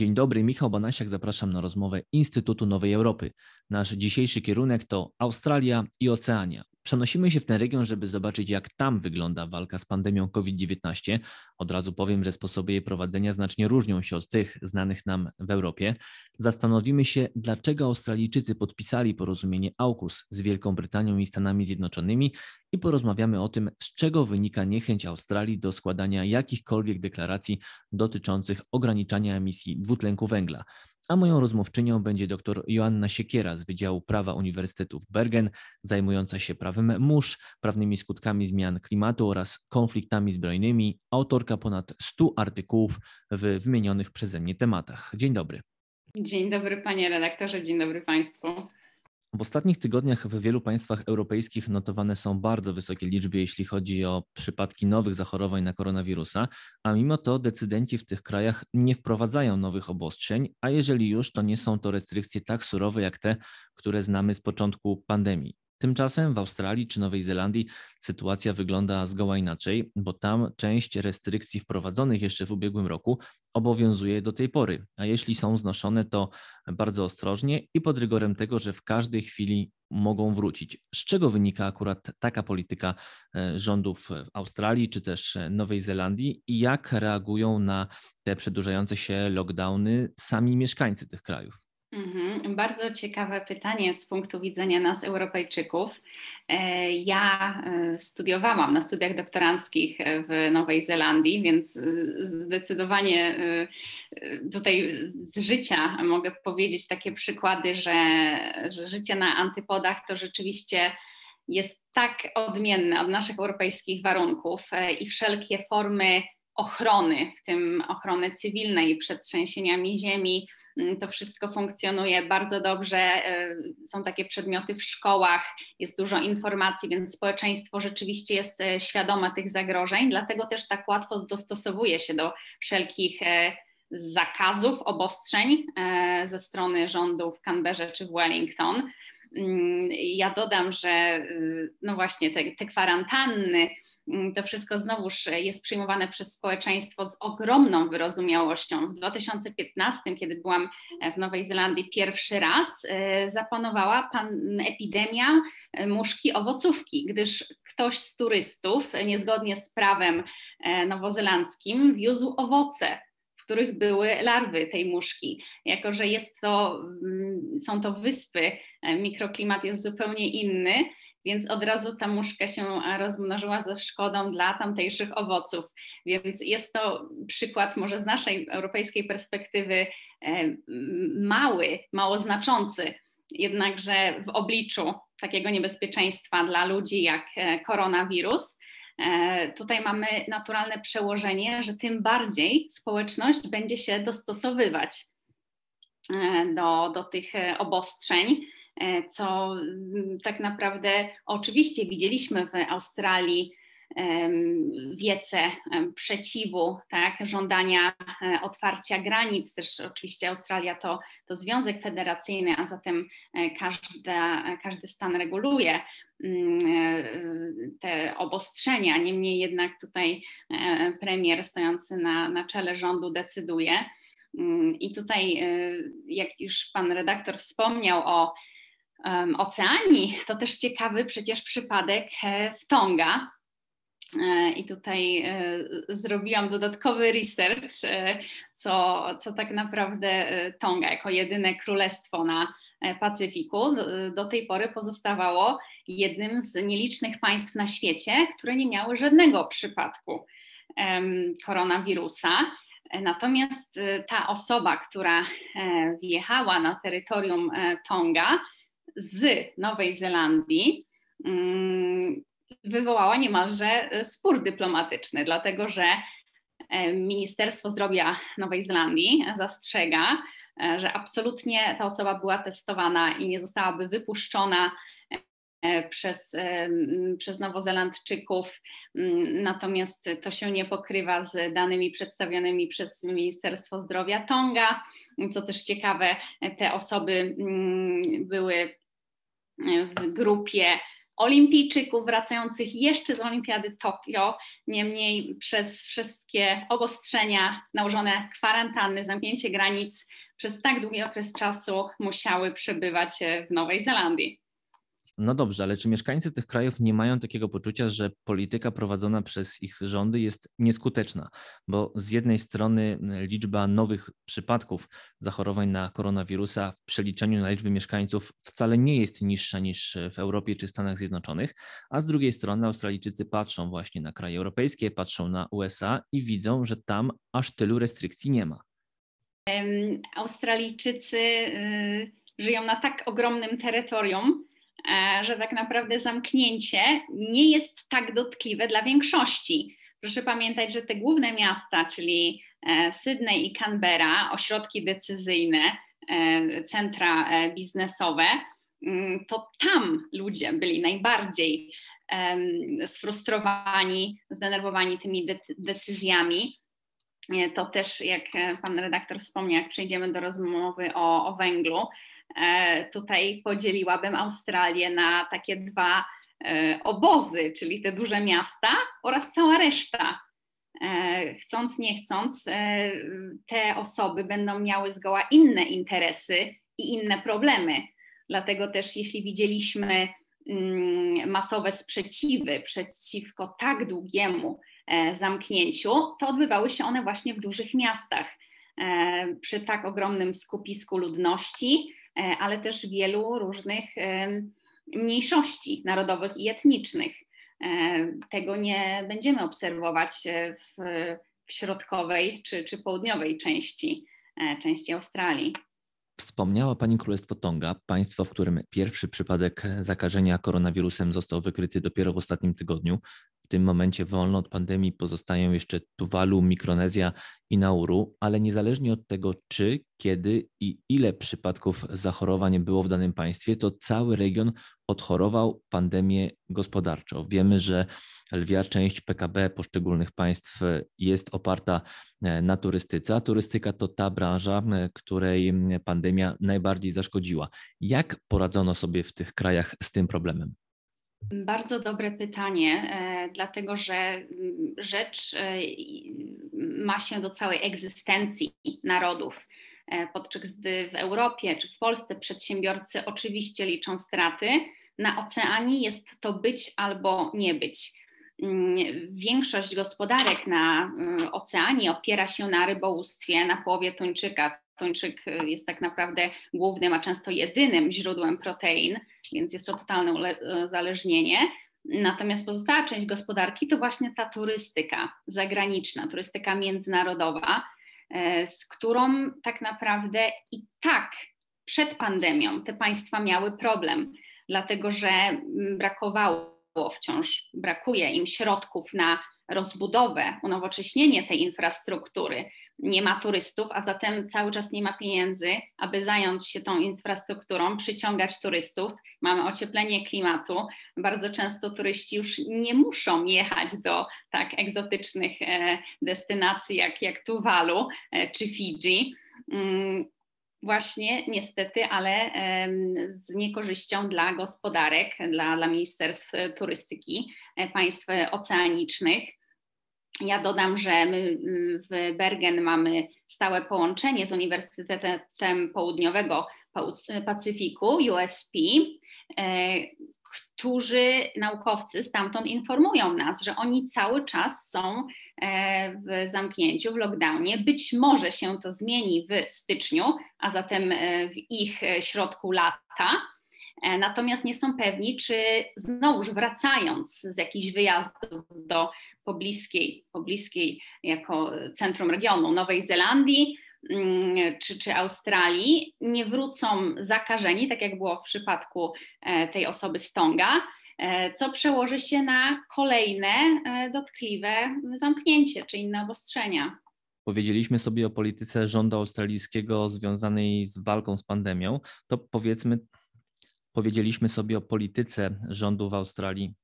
Dzień dobry, Michał Banasiak, zapraszam na rozmowę Instytutu Nowej Europy. Nasz dzisiejszy kierunek to Australia i Oceania. Przenosimy się w ten region, żeby zobaczyć, jak tam wygląda walka z pandemią COVID-19. Od razu powiem, że sposoby jej prowadzenia znacznie różnią się od tych znanych nam w Europie. Zastanowimy się, dlaczego Australijczycy podpisali porozumienie AUKUS z Wielką Brytanią i Stanami Zjednoczonymi i porozmawiamy o tym, z czego wynika niechęć Australii do składania jakichkolwiek deklaracji dotyczących ograniczania emisji dwutlenku węgla a moją rozmówczynią będzie dr Joanna Siekiera z Wydziału Prawa Uniwersytetu w Bergen, zajmująca się prawem mórz, prawnymi skutkami zmian klimatu oraz konfliktami zbrojnymi, autorka ponad 100 artykułów w wymienionych przeze mnie tematach. Dzień dobry. Dzień dobry panie redaktorze, dzień dobry państwu. W ostatnich tygodniach w wielu państwach europejskich notowane są bardzo wysokie liczby, jeśli chodzi o przypadki nowych zachorowań na koronawirusa, a mimo to decydenci w tych krajach nie wprowadzają nowych obostrzeń, a jeżeli już, to nie są to restrykcje tak surowe jak te, które znamy z początku pandemii. Tymczasem w Australii czy Nowej Zelandii sytuacja wygląda zgoła inaczej, bo tam część restrykcji wprowadzonych jeszcze w ubiegłym roku obowiązuje do tej pory, a jeśli są znoszone, to bardzo ostrożnie i pod rygorem tego, że w każdej chwili mogą wrócić. Z czego wynika akurat taka polityka e, rządów Australii czy też Nowej Zelandii i jak reagują na te przedłużające się lockdowny sami mieszkańcy tych krajów? Mhm, bardzo ciekawe pytanie z punktu widzenia nas, Europejczyków. E, ja e, studiowałam na studiach doktoranckich w Nowej Zelandii, więc e, zdecydowanie tutaj z życia mogę powiedzieć takie przykłady, że, że życie na antypodach to rzeczywiście jest tak odmienne od naszych europejskich warunków i wszelkie formy ochrony, w tym ochrony cywilnej przed trzęsieniami ziemi, to wszystko funkcjonuje bardzo dobrze. E, są takie przedmioty w szkołach, jest dużo informacji, więc społeczeństwo rzeczywiście jest e, świadome tych zagrożeń, dlatego też tak łatwo dostosowuje się do wszelkich e, zakazów, obostrzeń ze strony rządu w Canberrze czy w Wellington. Mm, ja dodam, że no właśnie te, te kwarantanny, Mm, to wszystko znowuż jest przyjmowane przez społeczeństwo z ogromną wyrozumiałością. W 2015, kiedy byłam w Nowej Zelandii pierwszy raz, e, zapanowała pan epidemia e, muszki owocówki, gdyż ktoś z turystów, niezgodnie z prawem e, nowozelandzkim, wiózł owoce w których były larwy tej muszki. Jako, że jest to, mm, są to wyspy, mikroklimat jest zupełnie inny, więc od razu ta muszka się rozmnożyła ze szkodą dla tamtejszych owoców. Więc jest to przykład może z naszej europejskiej perspektywy e, mały, mało znaczący, jednakże w obliczu takiego niebezpieczeństwa dla ludzi jak e, koronawirus, e, tutaj mamy naturalne przełożenie, że tym bardziej społeczność będzie się dostosowywać do, do tych obostrzeń E, co mm, tak naprawdę oczywiście widzieliśmy w Australii wiece przeciwu, tak, żądania e, otwarcia granic, też oczywiście Australia to, to związek federacyjny, a zatem e, każda, każdy stan reguluje mm, te obostrzenia, niemniej jednak tutaj premier stojący na, na czele rządu decyduje. Mm, I tutaj, jak już pan redaktor wspomniał o Oceanii. To też ciekawy przecież przypadek e, w Tonga. E, I tutaj e, zrobiłam dodatkowy research, co, co tak naprawdę Tonga jako jedyne królestwo na Pacyfiku do, do tej pory pozostawało jednym z nielicznych państw na świecie, które nie miały żadnego przypadku koronawirusa. Natomiast ta osoba, która wjechała na terytorium Tonga, z Nowej Zelandii mm, wywołała niemalże spór dyplomatyczny, dlatego że e, Ministerstwo Zdrowia Nowej Zelandii zastrzega, e, że absolutnie ta osoba była testowana i nie zostałaby wypuszczona e, przez, przez Nowozelandczyków, mm, natomiast to się nie pokrywa z danymi przedstawionymi przez Ministerstwo Zdrowia Tonga. Co też ciekawe, te osoby mm, były w grupie olimpijczyków wracających jeszcze z Olimpiady Tokio. Niemniej przez wszystkie obostrzenia, nałożone kwarantanny, zamknięcie granic przez tak długi okres czasu musiały przebywać w Nowej Zelandii. No dobrze, ale czy mieszkańcy tych krajów nie mają takiego poczucia, że polityka prowadzona przez ich rządy jest nieskuteczna? Bo z jednej strony e, liczba nowych przypadków zachorowań na koronawirusa w przeliczeniu na liczbę mieszkańców wcale nie jest niższa niż w Europie czy Stanach Zjednoczonych, a z drugiej strony Australijczycy patrzą właśnie na kraje europejskie, patrzą na USA i widzą, że tam aż tylu restrykcji nie ma. Australijczycy y, żyją na tak ogromnym terytorium, że tak naprawdę zamknięcie nie jest tak dotkliwe dla większości. Proszę pamiętać, że te główne miasta, czyli e, Sydney i Canberra, ośrodki decyzyjne, e, centra biznesowe, mm, to tam ludzie byli najbardziej sfrustrowani, zdenerwowani tymi decyzjami. To też, jak pan redaktor wspomniał, jak przejdziemy do rozmowy o, o węglu, E, tutaj podzieliłabym Australię na takie dwa e, obozy, czyli te duże miasta oraz cała reszta. E, chcąc, nie chcąc, te osoby będą miały zgoła inne interesy i inne problemy. Dlatego też, jeśli widzieliśmy mm, masowe sprzeciwy przeciwko tak długiemu zamknięciu, to odbywały się one właśnie w dużych miastach, przy tak ogromnym skupisku ludności E, ale też wielu różnych mniejszości narodowych i etnicznych. E, tego nie będziemy obserwować w, w środkowej czy, czy południowej części, e, części Australii. Wspomniała Pani Królestwo Tonga, państwo, w którym pierwszy przypadek zakażenia koronawirusem został wykryty dopiero w ostatnim tygodniu tym momencie wolno od pandemii pozostają jeszcze Tuwalu, Mikronezja i Nauru, ale niezależnie od tego, czy, kiedy i ile przypadków zachorowań było w danym państwie, to cały region odchorował pandemię gospodarczą. Wiemy, że lwia część PKB poszczególnych państw jest oparta e, na turystyce, a turystyka to ta branża, której pandemia najbardziej zaszkodziła. Jak poradzono sobie w tych krajach z tym problemem? Bardzo dobre pytanie, e, dlatego że mm, rzecz e, ma się do całej egzystencji narodów. E, podczas gdy w Europie czy w Polsce przedsiębiorcy oczywiście liczą straty, na oceanie jest to być albo nie być. Mm, większość gospodarek na oceanie opiera się na rybołówstwie, na połowie tuńczyka. Tuńczyk jest tak naprawdę głównym, a często jedynym źródłem protein więc jest to totalne uzależnienie. Natomiast pozostała część gospodarki to właśnie ta turystyka zagraniczna, turystyka międzynarodowa, e, z którą tak naprawdę i tak przed pandemią te państwa miały problem, dlatego że brakowało wciąż, brakuje im środków na rozbudowę, unowocześnienie tej infrastruktury nie ma turystów, a zatem cały czas nie ma pieniędzy, aby zająć się tą infrastrukturą, przyciągać turystów. Mamy ocieplenie klimatu. Bardzo często turyści już nie muszą jechać do tak egzotycznych e, destynacji jak, jak Tuwalu e, czy Fidżi. Mm, właśnie niestety, ale z niekorzyścią dla gospodarek, dla, dla ministerstw turystyki e, państw oceanicznych. Ja dodam, że my mm, w Bergen mamy stałe połączenie z Uniwersytetem Południowego Pacyfiku, USP, e, którzy naukowcy stamtąd informują nas, że oni cały czas są e, w zamknięciu, w lockdownie. Być może się to zmieni w styczniu, a zatem e, w ich środku lata natomiast nie są pewni, czy znowuż wracając z jakichś wyjazdów do pobliskiej, pobliskiej jako centrum regionu Nowej Zelandii, mm, czy, czy Australii, nie wrócą zakażeni, tak jak było w przypadku e, tej osoby z Tonga, e, co przełoży się na kolejne dotkliwe zamknięcie czy inne obostrzenia. Powiedzieliśmy sobie o polityce rządu australijskiego związanej z walką z pandemią, to powiedzmy Powiedzieliśmy sobie o polityce rządu w Australii.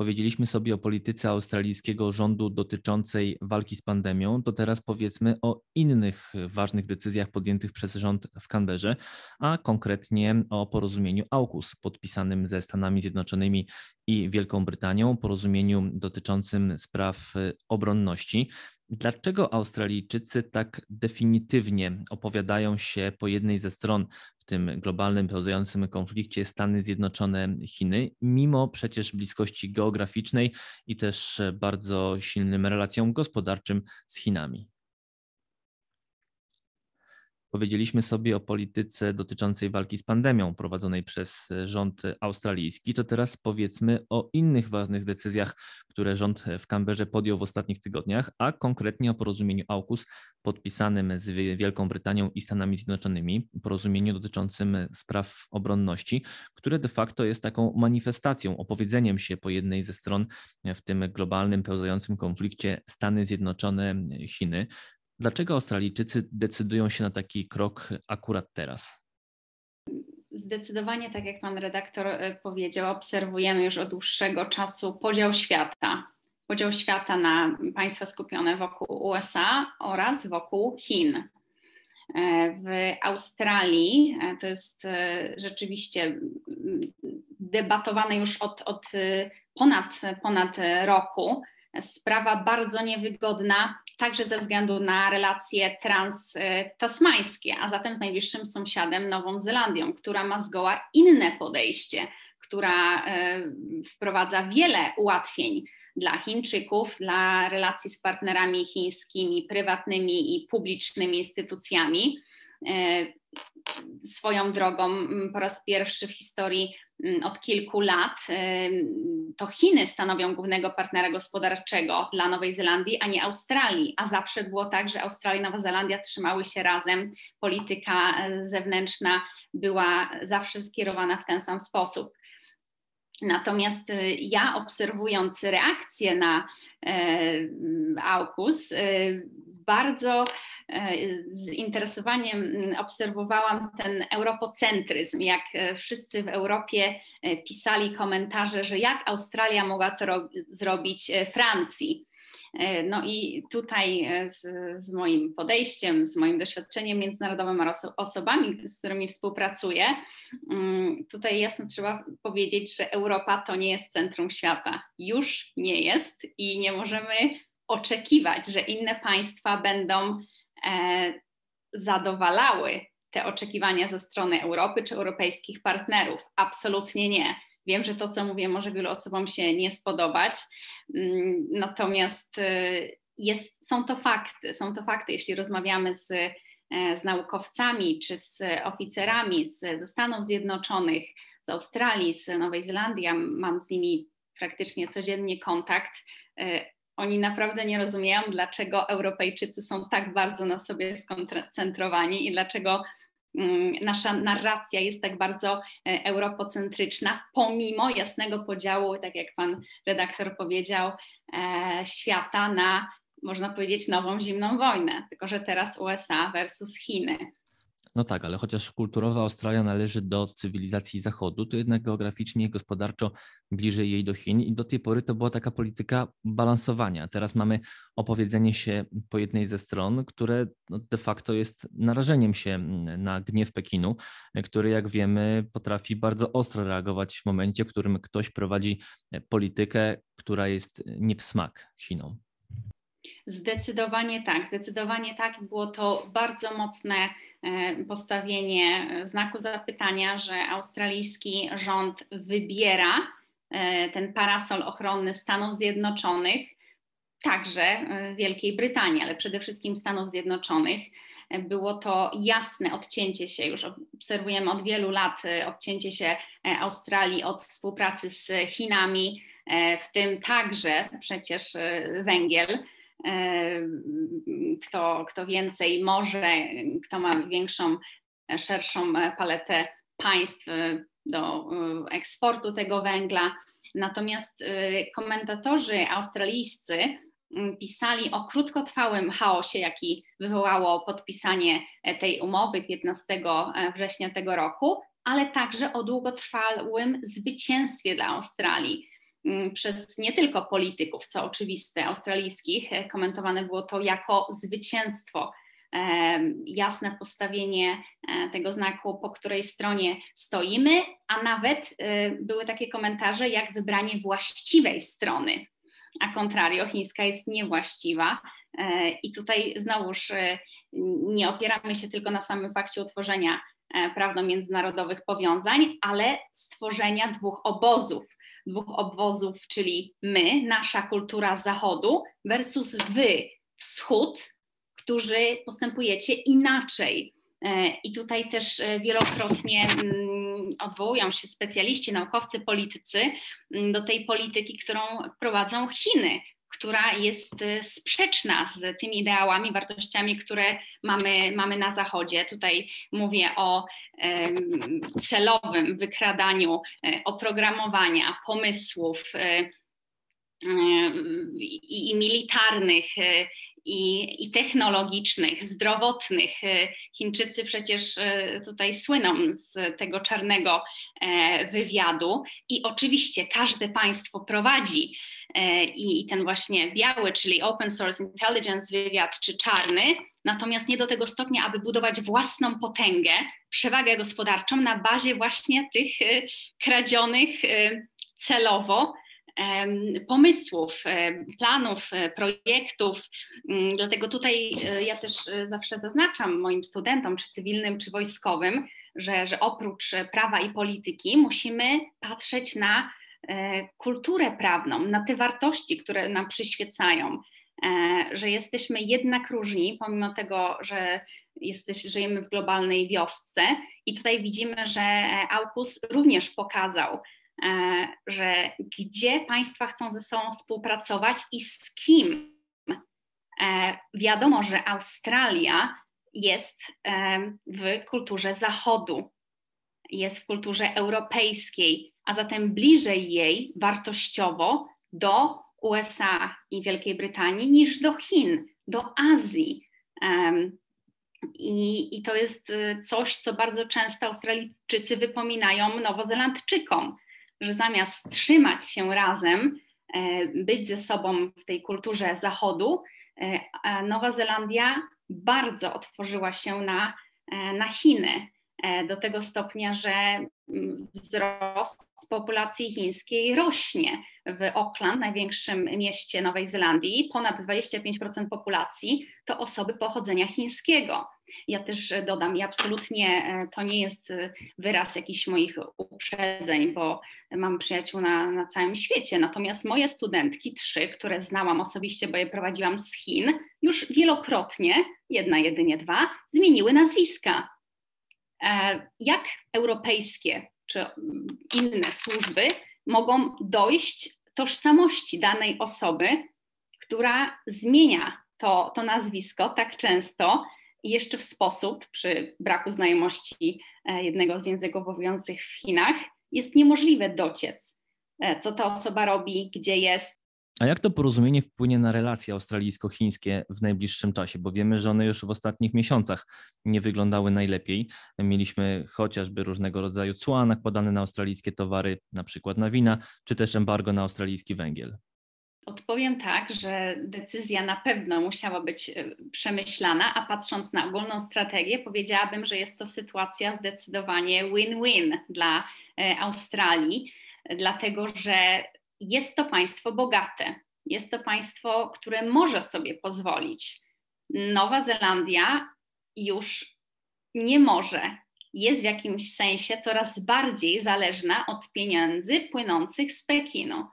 Powiedzieliśmy sobie o polityce australijskiego rządu dotyczącej walki z pandemią, to teraz powiedzmy o innych ważnych decyzjach podjętych przez rząd w Canberrze, a konkretnie o porozumieniu AUKUS podpisanym ze Stanami Zjednoczonymi i Wielką Brytanią, porozumieniu dotyczącym spraw obronności. Dlaczego Australijczycy tak definitywnie opowiadają się po jednej ze stron w tym globalnym, pełzającym konflikcie Stany Zjednoczone Chiny, mimo przecież bliskości geograficznej i też bardzo silnym relacjom gospodarczym z Chinami? Powiedzieliśmy sobie o polityce dotyczącej walki z pandemią prowadzonej przez rząd australijski, to teraz powiedzmy o innych ważnych decyzjach, które rząd w Canberrze podjął w ostatnich tygodniach, a konkretnie o porozumieniu AUKUS podpisanym z Wielką Brytanią i Stanami Zjednoczonymi, porozumieniu dotyczącym spraw obronności, które de facto jest taką manifestacją, opowiedzeniem się po jednej ze stron w tym globalnym, pełzającym konflikcie Stany Zjednoczone-Chiny. Dlaczego Australijczycy decydują się na taki krok akurat teraz? Zdecydowanie, tak jak pan redaktor e, powiedział, obserwujemy już od dłuższego czasu podział świata. Podział świata na państwa skupione wokół USA oraz wokół Chin. E, w Australii e, to jest rzeczywiście debatowane już od, od ponad, ponad roku. Sprawa bardzo niewygodna także ze względu na relacje transtasmańskie, a zatem z najbliższym sąsiadem Nową Zelandią, która ma zgoła inne podejście, która e, wprowadza wiele ułatwień dla Chińczyków, dla relacji z partnerami chińskimi, prywatnymi i publicznymi instytucjami. Swoją drogą po raz pierwszy w historii Mm, od kilku lat to Chiny stanowią głównego partnera gospodarczego dla Nowej Zelandii, a nie Australii. A zawsze było tak, że Australia i Nowa Zelandia trzymały się razem. Polityka e, zewnętrzna była zawsze skierowana w ten sam sposób. Natomiast e, ja obserwując reakcję na e, AUKUS, bardzo e, z interesowaniem mm, obserwowałam ten europocentryzm, jak e, wszyscy w Europie e, pisali komentarze, że jak Australia mogła to zrobić Francji. No i tutaj z, z, moim podejściem, z moim doświadczeniem międzynarodowym oraz osobami, z którymi współpracuję, mm, tutaj jasno trzeba powiedzieć, że Europa to nie jest centrum świata. Już nie jest i nie możemy oczekiwać, że inne państwa będą e, zadowalały te oczekiwania ze strony Europy czy europejskich partnerów. Absolutnie nie. Wiem, że to, co mówię, może wielu osobom się nie spodobać, mm, natomiast e, jest, są to fakty. Są to fakty, jeśli rozmawiamy z, e, z naukowcami czy z oficerami z, ze Stanów Zjednoczonych, z Australii, z Nowej Zelandii. Ja mam z nimi praktycznie codziennie kontakt. Oni naprawdę nie rozumieją, dlaczego Europejczycy są tak bardzo na sobie skoncentrowani i dlaczego mm, nasza narracja jest tak bardzo e, europocentryczna, pomimo jasnego podziału, tak jak pan redaktor powiedział, e, świata na, można powiedzieć, nową zimną wojnę, tylko że teraz USA versus Chiny. No tak, ale chociaż kulturowa Australia należy do cywilizacji Zachodu, to jednak geograficznie i gospodarczo bliżej jej do Chin i do tej pory to była taka polityka balansowania. Teraz mamy opowiedzenie się po jednej ze stron, które no, de facto jest narażeniem się na gniew Pekinu, który jak wiemy potrafi bardzo ostro reagować w momencie, w którym ktoś prowadzi politykę, która jest nie w smak Chinom. Zdecydowanie tak, zdecydowanie tak. Było to bardzo mocne e, postawienie znaku zapytania, że australijski rząd wybiera e, ten parasol ochronny Stanów Zjednoczonych, także e, Wielkiej Brytanii, ale przede wszystkim Stanów Zjednoczonych. Było to jasne odcięcie się, już obserwujemy od wielu lat odcięcie się Australii od współpracy z Chinami, w tym także przecież węgiel E, kto, kto więcej może, kto ma większą, szerszą paletę państw do eksportu tego węgla. Natomiast e, komentatorzy australijscy pisali o krótkotrwałym chaosie, jaki wywołało podpisanie tej umowy 15 września tego roku, ale także o długotrwałym zwycięstwie dla Australii przez nie tylko polityków, co oczywiste, australijskich, komentowane było to jako zwycięstwo jasne postawienie e, tego znaku, po której stronie stoimy, a nawet e, były takie komentarze jak wybranie właściwej strony, a contrario, chińska jest niewłaściwa. E, I tutaj znowuż nie opieramy się tylko na samym fakcie utworzenia prawno-międzynarodowych powiązań, ale stworzenia dwóch obozów. Dwóch obozów, czyli my, nasza kultura zachodu, versus wy, wschód, którzy postępujecie inaczej. E, I tutaj też e, wielokrotnie mm, odwołują się specjaliści, naukowcy, politycy mm, do tej polityki, którą prowadzą Chiny, która jest e, sprzeczna z tymi ideałami, wartościami, które mamy, mamy na Zachodzie. Tutaj mówię o celowym wykradaniu oprogramowania, pomysłów i, i militarnych i, i technologicznych, zdrowotnych. E, Chińczycy przecież e, tutaj słyną z tego czarnego e, wywiadu i oczywiście każde państwo prowadzi i ten właśnie biały, czyli open source intelligence wywiad, czy czarny, natomiast nie do tego stopnia, aby budować własną potęgę, przewagę gospodarczą na bazie właśnie tych kradzionych celowo pomysłów, planów, e, projektów. Mm, dlatego tutaj e, ja też e, zawsze zaznaczam moim studentom, czy cywilnym, czy wojskowym, że, że oprócz prawa i polityki musimy patrzeć na kulturę prawną, na te wartości, które nam przyświecają, że jesteśmy jednak różni, pomimo tego, że jesteś, żyjemy w globalnej wiosce. I tutaj widzimy, że AUKUS również pokazał, E, że gdzie państwa chcą ze sobą współpracować i z kim. E, wiadomo, że Australia jest e, w kulturze Zachodu, jest w kulturze europejskiej, a zatem bliżej jej wartościowo do USA i Wielkiej Brytanii niż do Chin, do Azji. I, I, to jest coś, co bardzo często Australijczycy wypominają Nowozelandczykom, że zamiast trzymać się razem, e, być ze sobą w tej kulturze Zachodu, e, Nowa Zelandia bardzo otworzyła się na, e, na Chiny. Do tego stopnia, że mm, wzrost populacji chińskiej rośnie. W Auckland, największym mieście Nowej Zelandii, ponad 25% populacji to osoby pochodzenia chińskiego. Ja też dodam, i absolutnie e, to nie jest e, wyraz jakichś moich uprzedzeń, bo mam przyjaciół na, na całym świecie. Natomiast moje studentki, trzy, które znałam osobiście, bo je prowadziłam z Chin, już wielokrotnie, jedna jedynie dwa, zmieniły nazwiska. E, jak europejskie czy inne służby mogą dojść tożsamości danej osoby, która zmienia to, to nazwisko tak często, i jeszcze w sposób, przy braku znajomości e, jednego z języków obowiązujących w Chinach, jest niemożliwe dociec, e, co ta osoba robi, gdzie jest. A jak to porozumienie wpłynie na relacje australijsko-chińskie w najbliższym czasie? Bo wiemy, że one już w ostatnich miesiącach nie wyglądały najlepiej. Mieliśmy chociażby różnego rodzaju cła nakładane na australijskie towary, na przykład na wina, czy też embargo na australijski węgiel. Odpowiem tak, że decyzja na pewno musiała być e, przemyślana, a patrząc na ogólną strategię, powiedziałabym, że jest to sytuacja zdecydowanie win-win dla e, Australii, dlatego że jest to państwo bogate, jest to państwo, które może sobie pozwolić. Nowa Zelandia już nie może. Jest w jakimś sensie coraz bardziej zależna od pieniędzy płynących z Pekinu.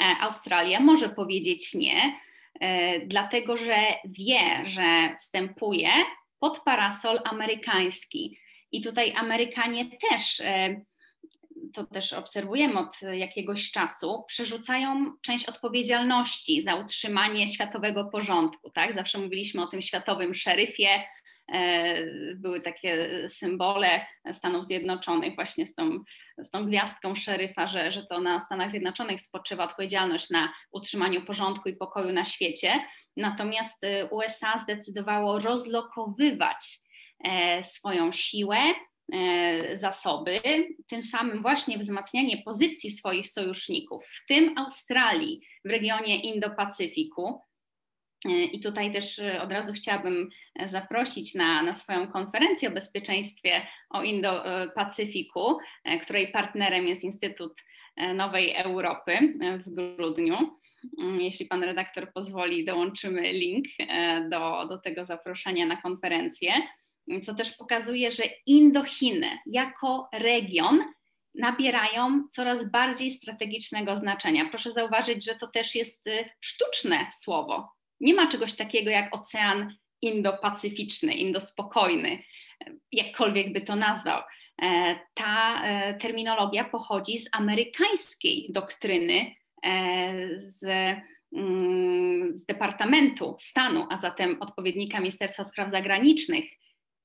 E, Australia może powiedzieć nie, e, dlatego że wie, że wstępuje pod parasol amerykański. I tutaj Amerykanie też, e, to też obserwujemy od jakiegoś czasu, przerzucają część odpowiedzialności za utrzymanie światowego porządku. Tak? Zawsze mówiliśmy o tym światowym szeryfie, E, były takie symbole Stanów Zjednoczonych właśnie z tą, z tą gwiazdką szeryfa, że, że to na Stanach Zjednoczonych spoczywa odpowiedzialność na utrzymaniu porządku i pokoju na świecie. Natomiast y, USA zdecydowało rozlokowywać e, swoją siłę zasoby, tym samym właśnie wzmacnianie pozycji swoich sojuszników, w tym Australii w regionie Indo-Pacyfiku. I tutaj też od razu chciałabym zaprosić na, na swoją konferencję o bezpieczeństwie o Indo-Pacyfiku, której partnerem jest Instytut Nowej Europy w grudniu. Mm, jeśli pan redaktor pozwoli, dołączymy link e, do, do tego zaproszenia na konferencję, co też pokazuje, że Indochiny jako region nabierają coraz bardziej strategicznego znaczenia. Proszę zauważyć, że to też jest y, sztuczne słowo. Nie ma czegoś takiego jak ocean indo-pacyficzny, indospokojny, jakkolwiek by to nazwał. E, ta e, terminologia pochodzi z amerykańskiej doktryny E, z, mm, z Departamentu Stanu, a zatem odpowiednika Ministerstwa Spraw Zagranicznych,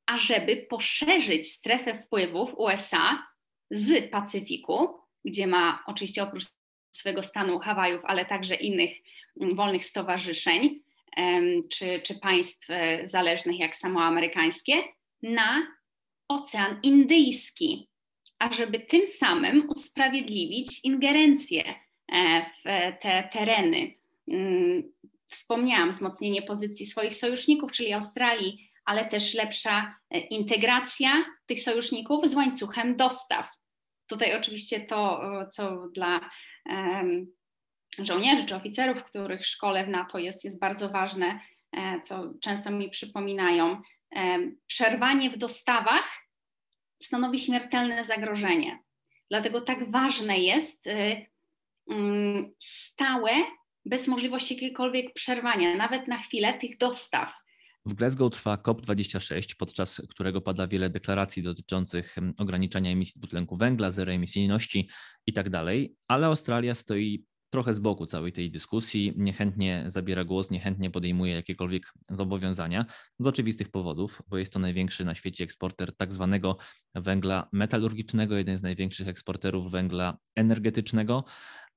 ażeby poszerzyć strefę wpływów USA z Pacyfiku, gdzie ma oczywiście oprócz swojego stanu Hawajów, ale także innych mm, wolnych stowarzyszeń czy, czy państw e, zależnych jak samo amerykańskie, na Ocean Indyjski, ażeby tym samym usprawiedliwić ingerencję E, w te tereny. Mm, wspomniałam, wzmocnienie pozycji swoich sojuszników, czyli Australii, ale też lepsza e, integracja tych sojuszników z łańcuchem dostaw. Tutaj oczywiście to, co dla żołnierzy czy oficerów, których szkole w NATO jest, jest bardzo ważne, e, co często mi przypominają. Przerwanie w dostawach stanowi śmiertelne zagrożenie. Dlatego tak ważne jest Mm, stałe, bez możliwości jakiegokolwiek przerwania, nawet na chwilę tych dostaw. W Glasgow trwa COP26, podczas którego pada wiele deklaracji dotyczących mm, ograniczania emisji dwutlenku węgla, zeroemisyjności itd., tak ale Australia stoi trochę z boku całej tej dyskusji, niechętnie zabiera głos, niechętnie podejmuje jakiekolwiek zobowiązania z oczywistych powodów, bo jest to największy na świecie eksporter tak zwanego węgla metalurgicznego, jeden z największych eksporterów węgla energetycznego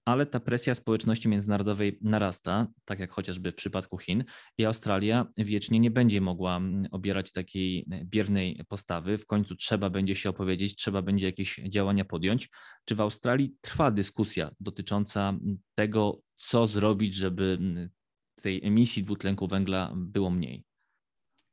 ale ta presja społeczności międzynarodowej narasta, tak jak chociażby w przypadku Chin, i Australia wiecznie nie będzie mogła mm, obierać takiej biernej postawy. W końcu trzeba będzie się opowiedzieć, trzeba będzie jakieś działania podjąć. Czy w Australii trwa dyskusja dotycząca mm, tego, co zrobić, żeby mm, tej emisji dwutlenku węgla było mniej?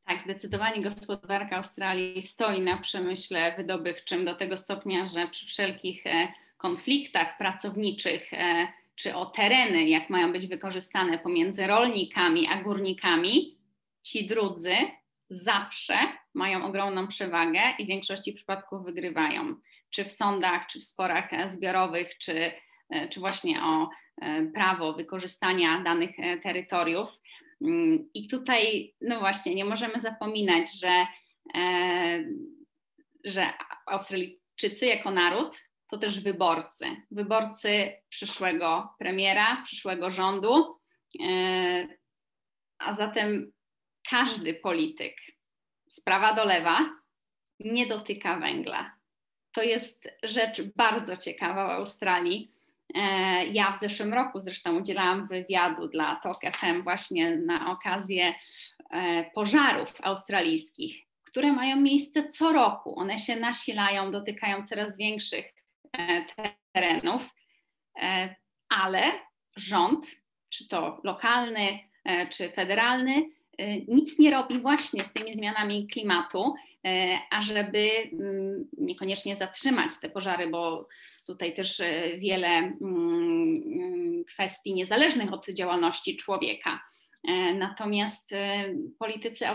Tak, zdecydowanie gospodarka Australii stoi na przemyśle wydobywczym do tego stopnia, że przy wszelkich e, konfliktach pracowniczych, e, czy o tereny, jak mają być wykorzystane pomiędzy rolnikami a górnikami, ci drudzy zawsze mają ogromną przewagę i w większości przypadków wygrywają. Czy w sądach, czy w sporach zbiorowych, czy, e, czy właśnie o e, prawo wykorzystania danych terytoriów. Mm, I tutaj, no właśnie, nie możemy zapominać, że, że Australijczycy jako naród to też wyborcy. Wyborcy przyszłego premiera, przyszłego rządu, e, a zatem każdy polityk z prawa do lewa nie dotyka węgla. To jest rzecz bardzo ciekawa w Australii. E, ja w zeszłym roku zresztą udzielałam wywiadu dla TOK FM właśnie na okazję e, pożarów australijskich, które mają miejsce co roku. One się nasilają, dotykają coraz większych terenów, e, ale rząd, czy to lokalny, e, czy federalny, nic nie robi właśnie z tymi zmianami klimatu, ażeby mm, niekoniecznie zatrzymać te pożary, bo tutaj też wiele mm, kwestii niezależnych od działalności człowieka. Natomiast politycy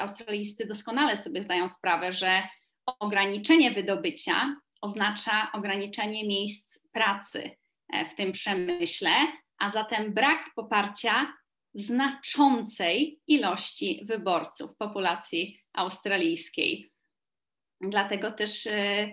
australijscy doskonale sobie zdają sprawę, że ograniczenie wydobycia oznacza ograniczenie miejsc pracy e, w tym przemyśle, a zatem brak poparcia znaczącej ilości wyborców populacji australijskiej. Dlatego też e,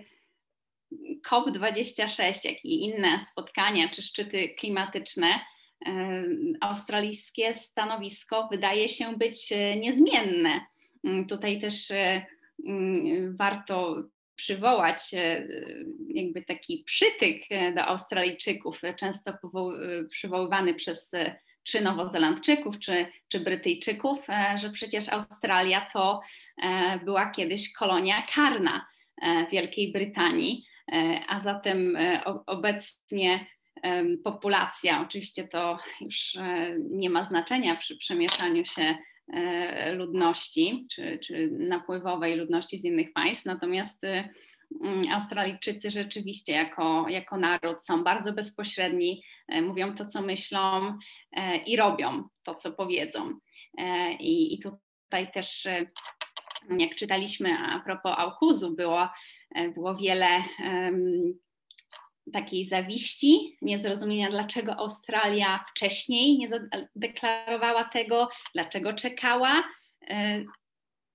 COP26, jak i inne spotkania czy szczyty klimatyczne, e, australijskie stanowisko wydaje się być niezmienne. Mm, tutaj też mm, warto przywołać e, jakby taki przytyk e, do Australijczyków, często e, przywoływany przez czy Nowozelandczyków, czy, czy Brytyjczyków, że przecież Australia to była kiedyś kolonia karna. Wielkiej Brytanii, a zatem obecnie populacja, oczywiście to już nie ma znaczenia przy przemieszaniu się ludności czy, czy napływowej ludności z innych państw, natomiast Mm, Australijczycy rzeczywiście jako, jako naród są bardzo bezpośredni, e, mówią to, co myślą e, i robią to, co powiedzą. E, I, i tutaj też, jak czytaliśmy a propos Aukuzu, było, było wiele takiej zawiści, niezrozumienia, dlaczego Australia wcześniej nie zadeklarowała tego, dlaczego czekała.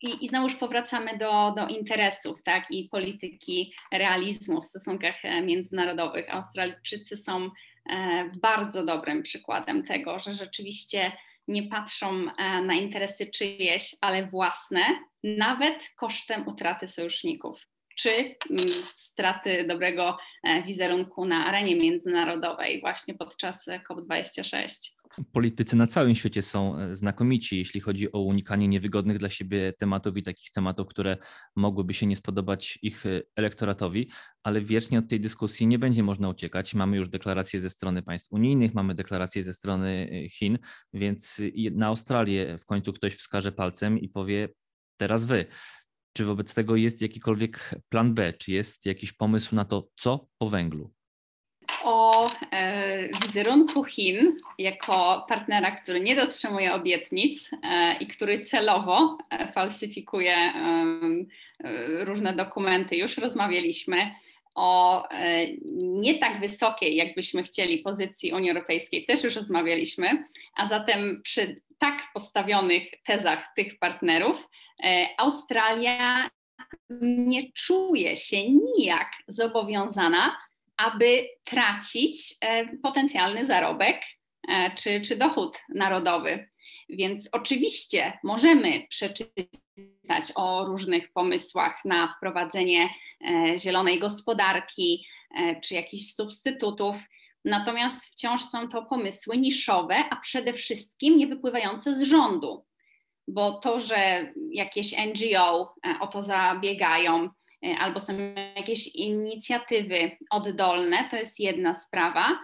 I, I znowuż powracamy do, do interesów tak, i polityki realizmu w stosunkach e, międzynarodowych. Australijczycy są e, bardzo dobrym przykładem tego, że rzeczywiście nie patrzą e, na interesy czyjeś, ale własne, nawet kosztem utraty sojuszników czy mm, straty dobrego wizerunku na arenie międzynarodowej właśnie podczas COP26. Politycy na całym świecie są e, znakomici, jeśli chodzi o unikanie niewygodnych dla siebie tematów i takich tematów, które mogłyby się nie spodobać ich e, elektoratowi, ale wiecznie od tej dyskusji nie będzie można uciekać. Mamy już deklaracje ze strony państw unijnych, mamy deklaracje ze strony e, Chin, więc na Australię w końcu ktoś wskaże palcem i powie: Teraz wy. Czy wobec tego jest jakikolwiek plan B? Czy jest jakiś pomysł na to, co po węglu? o e, wizerunku Chin jako partnera, który nie dotrzymuje obietnic e, i który celowo e, falsyfikuje różne dokumenty. Już rozmawialiśmy o nie tak wysokiej, jakbyśmy chcieli, pozycji Unii Europejskiej, też już rozmawialiśmy, a zatem przy tak postawionych tezach tych partnerów Australia nie czuje się nijak zobowiązana aby tracić e, potencjalny zarobek e, czy, czy dochód narodowy. Więc oczywiście możemy przeczytać o różnych pomysłach na wprowadzenie e, zielonej gospodarki czy jakichś substytutów. Natomiast wciąż są to pomysły niszowe, a przede wszystkim nie wypływające z rządu, bo to, że jakieś NGO o to zabiegają, E, albo są jakieś inicjatywy oddolne, to jest jedna sprawa,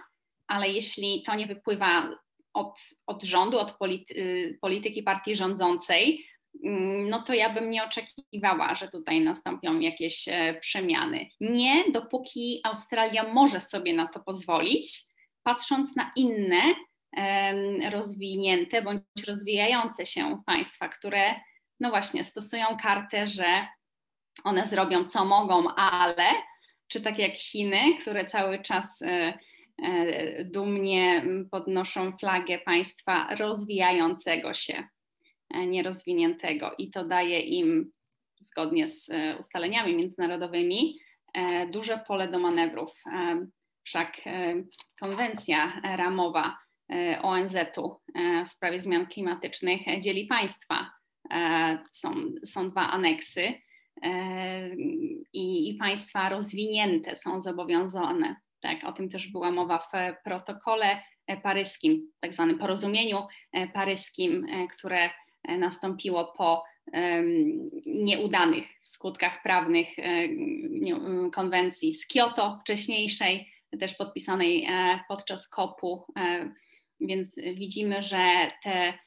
ale jeśli to nie wypływa od, od rządu, od polity, polityki partii rządzącej, mm, no to ja bym nie oczekiwała, że tutaj nastąpią jakieś e, przemiany. Nie, dopóki Australia może sobie na to pozwolić, patrząc na inne rozwinięte bądź rozwijające się państwa, które no właśnie stosują kartę, że one zrobią co mogą, ale, czy tak jak Chiny, które cały czas e, e, dumnie podnoszą flagę państwa rozwijającego się, e, nierozwiniętego i to daje im, zgodnie z ustaleniami międzynarodowymi, duże pole do manewrów. Wszak konwencja ramowa ONZ-u w sprawie zmian klimatycznych dzieli państwa. Są, są dwa aneksy i, i państwa rozwinięte są zobowiązane. Tak, o tym też była mowa w protokole paryskim, tak zwanym porozumieniu paryskim, które nastąpiło po nieudanych skutkach prawnych konwencji z Kioto wcześniejszej, też podpisanej e, podczas COP-u. Więc widzimy, że te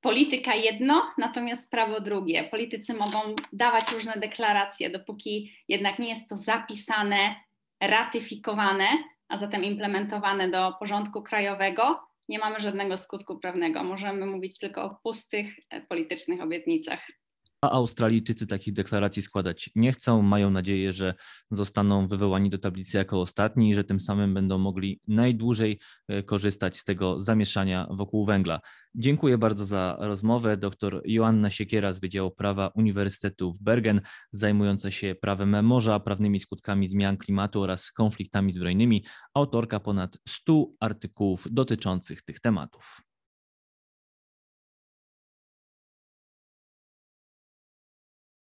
polityka jedno, natomiast prawo drugie. Politycy mogą dawać różne deklaracje, dopóki jednak nie jest to zapisane, ratyfikowane, a zatem implementowane do porządku krajowego, nie mamy żadnego skutku prawnego. Możemy mówić tylko o pustych e, politycznych obietnicach a Australijczycy takich deklaracji składać nie chcą. Mają nadzieję, że zostaną wywołani do tablicy jako ostatni i że tym samym będą mogli najdłużej e, korzystać z tego zamieszania wokół węgla. Dziękuję bardzo za rozmowę. Dr Joanna Siekiera z Wydziału Prawa Uniwersytetu w Bergen, zajmująca się prawem morza, prawnymi skutkami zmian klimatu oraz konfliktami zbrojnymi, autorka ponad 100 artykułów dotyczących tych tematów.